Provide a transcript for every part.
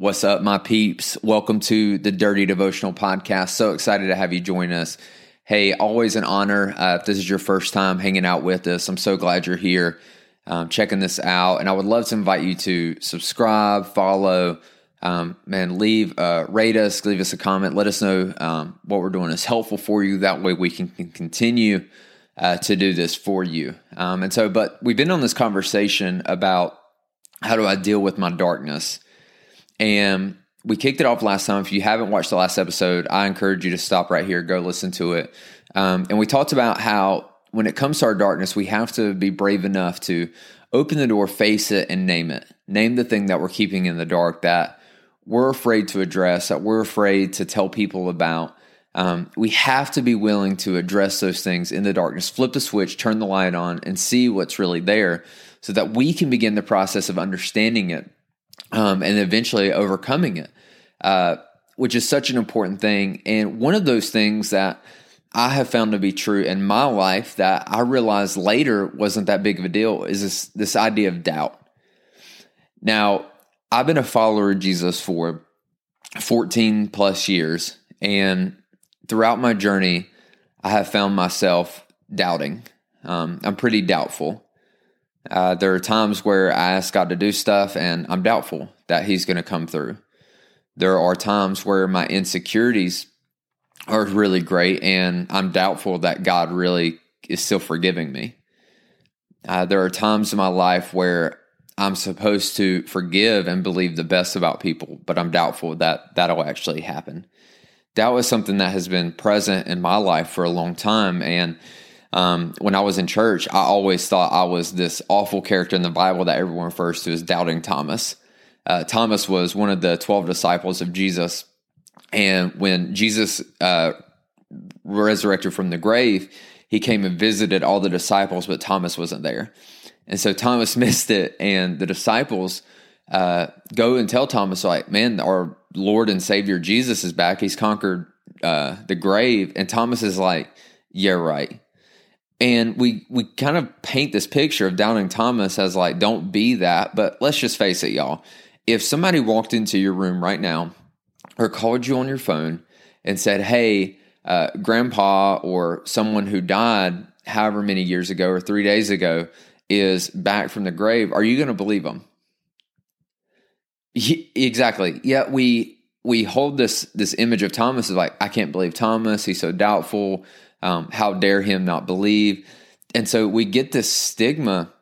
What's up, my peeps? Welcome to the Dirty Devotional Podcast. So excited to have you join us. Hey, always an honor. Uh, if this is your first time hanging out with us, I'm so glad you're here um, checking this out. And I would love to invite you to subscribe, follow, um, man, leave, uh, rate us, leave us a comment. Let us know um, what we're doing is helpful for you. That way we can, can continue uh, to do this for you. Um, and so, but we've been on this conversation about how do I deal with my darkness. And we kicked it off last time. If you haven't watched the last episode, I encourage you to stop right here, go listen to it. Um, and we talked about how when it comes to our darkness, we have to be brave enough to open the door, face it, and name it. Name the thing that we're keeping in the dark that we're afraid to address, that we're afraid to tell people about. Um, we have to be willing to address those things in the darkness, flip the switch, turn the light on, and see what's really there so that we can begin the process of understanding it um, and eventually overcoming it, uh, which is such an important thing. And one of those things that I have found to be true in my life that I realized later wasn't that big of a deal is this this idea of doubt. Now, I've been a follower of Jesus for 14 plus years, and throughout my journey, I have found myself doubting. Um, I'm pretty doubtful. Uh, there are times where I ask God to do stuff and I'm doubtful that He's going to come through. There are times where my insecurities are really great and I'm doubtful that God really is still forgiving me. Uh, there are times in my life where I'm supposed to forgive and believe the best about people, but I'm doubtful that that'll actually happen. Doubt is something that has been present in my life for a long time. And um, when I was in church, I always thought I was this awful character in the Bible that everyone refers to as doubting Thomas. Uh, Thomas was one of the 12 disciples of Jesus. And when Jesus uh, resurrected from the grave, he came and visited all the disciples, but Thomas wasn't there. And so Thomas missed it. And the disciples uh, go and tell Thomas, like, man, our Lord and Savior Jesus is back. He's conquered uh, the grave. And Thomas is like, yeah, right. And we we kind of paint this picture of Doubting Thomas as like, don't be that. But let's just face it, y'all. If somebody walked into your room right now or called you on your phone and said, Hey, uh, grandpa or someone who died however many years ago or three days ago is back from the grave, are you going to believe them? exactly. Yeah, we we hold this this image of Thomas as like, I can't believe Thomas. He's so doubtful. Um, how dare him not believe? And so we get this stigma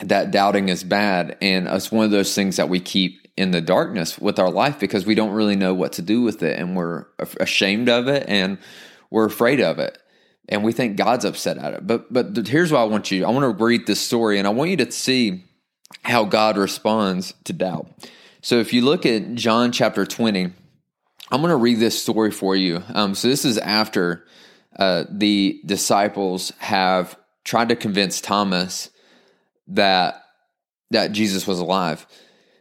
that doubting is bad. And it's one of those things that we keep in the darkness with our life because we don't really know what to do with it. And we're ashamed of it and we're afraid of it. And we think God's upset at it. But, but here's what I want you I want to read this story and I want you to see how God responds to doubt. So if you look at John chapter 20, I'm going to read this story for you. Um, so this is after uh, the disciples have tried to convince Thomas that that Jesus was alive.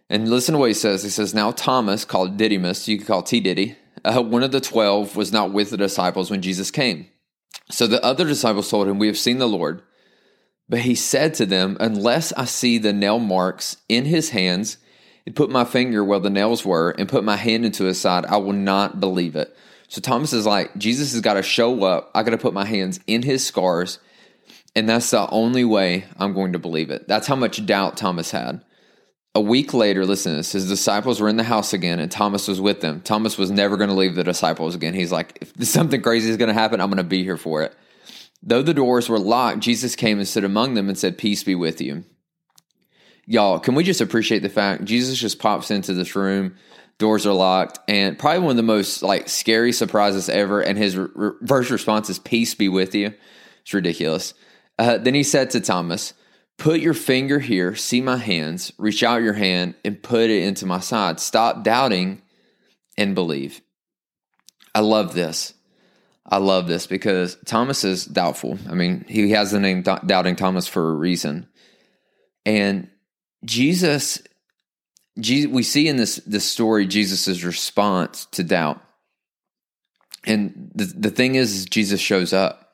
And listen to what he says. He says, Now Thomas, called Didymus, you could call T Diddy, uh, one of the twelve, was not with the disciples when Jesus came. So the other disciples told him, We have seen the Lord. But he said to them, Unless I see the nail marks in his hands, and put my finger where the nails were, and put my hand into his side, I will not believe it. So Thomas is like, Jesus has got to show up. I got to put my hands in his scars. And that's the only way I'm going to believe it. That's how much doubt Thomas had. A week later, listen this, his disciples were in the house again and Thomas was with them. Thomas was never going to leave the disciples again. He's like, if something crazy is going to happen, I'm going to be here for it. Though the doors were locked, Jesus came and stood among them and said, Peace be with you. Y'all, can we just appreciate the fact Jesus just pops into this room? doors are locked, and probably one of the most like scary surprises ever. And his re- first response is "Peace be with you." It's ridiculous. Uh, then he said to Thomas, Put your finger here, see my hands, reach out your hand and put it into my side. Stop doubting and believe. I love this. I love this because Thomas is doubtful. I mean, he has the name Doubting Thomas for a reason. And Jesus, Jesus we see in this, this story Jesus' response to doubt. And the, the thing is, Jesus shows up.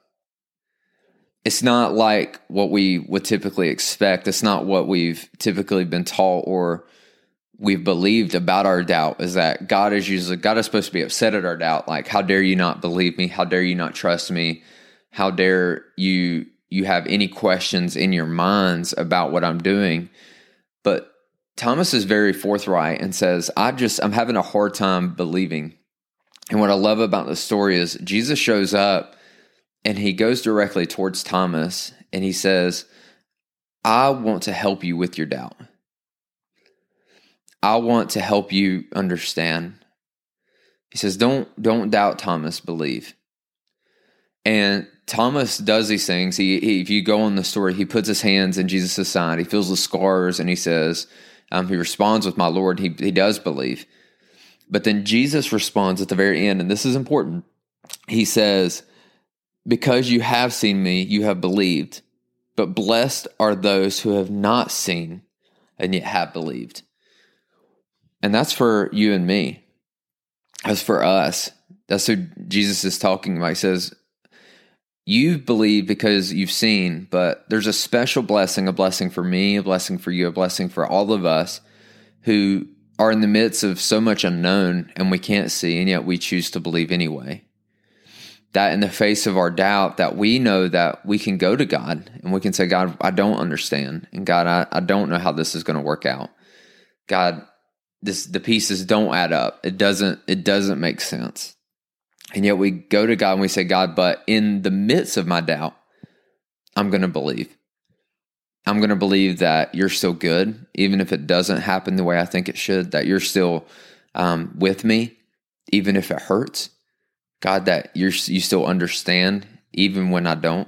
It's not like what we would typically expect. It's not what we've typically been taught or we've believed about our doubt is that God is usually God is supposed to be upset at our doubt. Like, how dare you not believe me? How dare you not trust me? How dare you you have any questions in your minds about what I'm doing? But Thomas is very forthright and says, I just I'm having a hard time believing. And what I love about the story is Jesus shows up and he goes directly towards Thomas and he says, I want to help you with your doubt. I want to help you understand. He says, Don't don't doubt Thomas, believe. And Thomas does these things. He, he, if you go on the story, he puts his hands in Jesus' side. He feels the scars, and he says, um, he responds with, "My Lord." He he does believe, but then Jesus responds at the very end, and this is important. He says, "Because you have seen me, you have believed. But blessed are those who have not seen and yet have believed." And that's for you and me. That's for us. That's who Jesus is talking about. He says, You believe because you've seen, but there's a special blessing, a blessing for me, a blessing for you, a blessing for all of us who are in the midst of so much unknown and we can't see, and yet we choose to believe anyway. That in the face of our doubt, that we know that we can go to God and we can say, God, I don't understand. And God, I, I don't know how this is going to work out. God, this the pieces don't add up. It doesn't it doesn't make sense. And yet we go to God and we say, God, but in the midst of my doubt, I'm going to believe. I'm going to believe that you're still good, even if it doesn't happen the way I think it should, that you're still um, with me, even if it hurts. God, that you're, you still understand, even when I don't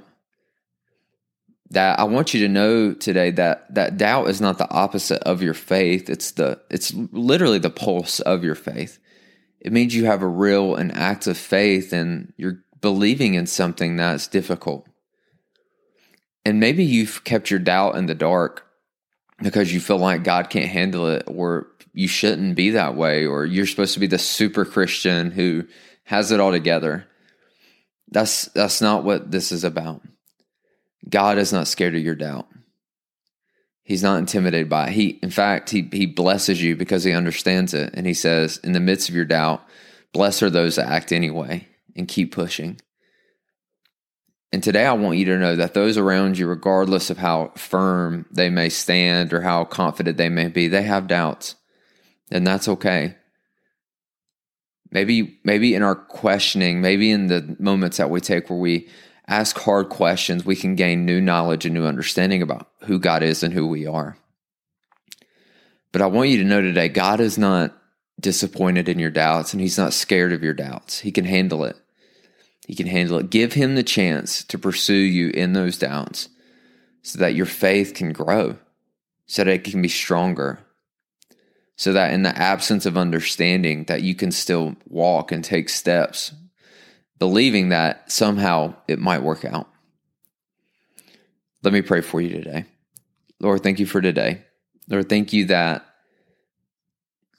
that I want you to know today that that doubt is not the opposite of your faith. It's the it's literally the pulse of your faith. It means you have a real and active faith and you're believing in something that's difficult. And maybe you've kept your doubt in the dark because you feel like God can't handle it or you shouldn't be that way or you're supposed to be the super Christian who has it all together. That's that's not what this is about. God is not scared of your doubt. He's not intimidated by it. He, in fact, he, he blesses you because he understands it. And he says, in the midst of your doubt, blessed are those that act anyway and keep pushing. And today I want you to know that those around you, regardless of how firm they may stand or how confident they may be, they have doubts. And that's okay. Maybe, maybe in our questioning, maybe in the moments that we take where we ask hard questions, we can gain new knowledge and new understanding about who God is and who we are. But I want you to know today, God is not disappointed in your doubts and He's not scared of your doubts. He can handle it. He can handle it. Give Him the chance to pursue you in those doubts so that your faith can grow, so that it can be stronger, so that in the absence of understanding that you can still walk and take steps believing that somehow it might work out. Let me pray for you today. Lord, thank you for today. Lord, thank you that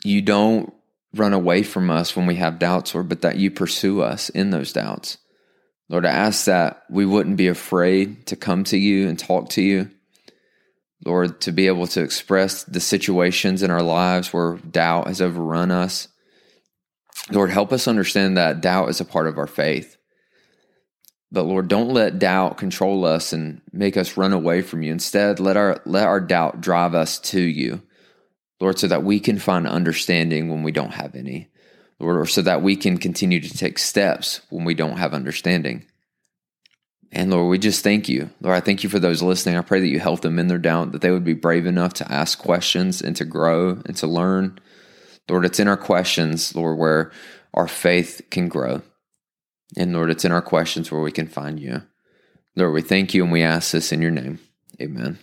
you don't run away from us when we have doubts, Lord, but that you pursue us in those doubts. Lord, I ask that we wouldn't be afraid to come to you and talk to you. Lord, to be able to express the situations in our lives where doubt has overrun us. Lord, help us understand that doubt is a part of our faith. But Lord, don't let doubt control us and make us run away from you. Instead, let our let our doubt drive us to you. Lord, so that we can find understanding when we don't have any. Lord, or so that we can continue to take steps when we don't have understanding. And Lord, we just thank you. Lord, I thank you for those listening. I pray that you help them in their doubt, that they would be brave enough to ask questions and to grow and to learn. Lord, it's in our questions, Lord, where our faith can grow. And Lord, it's in our questions where we can find you. Lord, we thank you and we ask this in your name. Amen.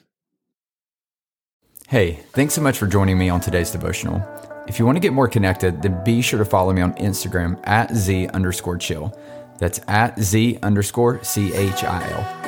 Hey, thanks so much for joining me on today's devotional. If you want to get more connected, then be sure to follow me on Instagram at Z underscore chill. That's at Z underscore C H I L.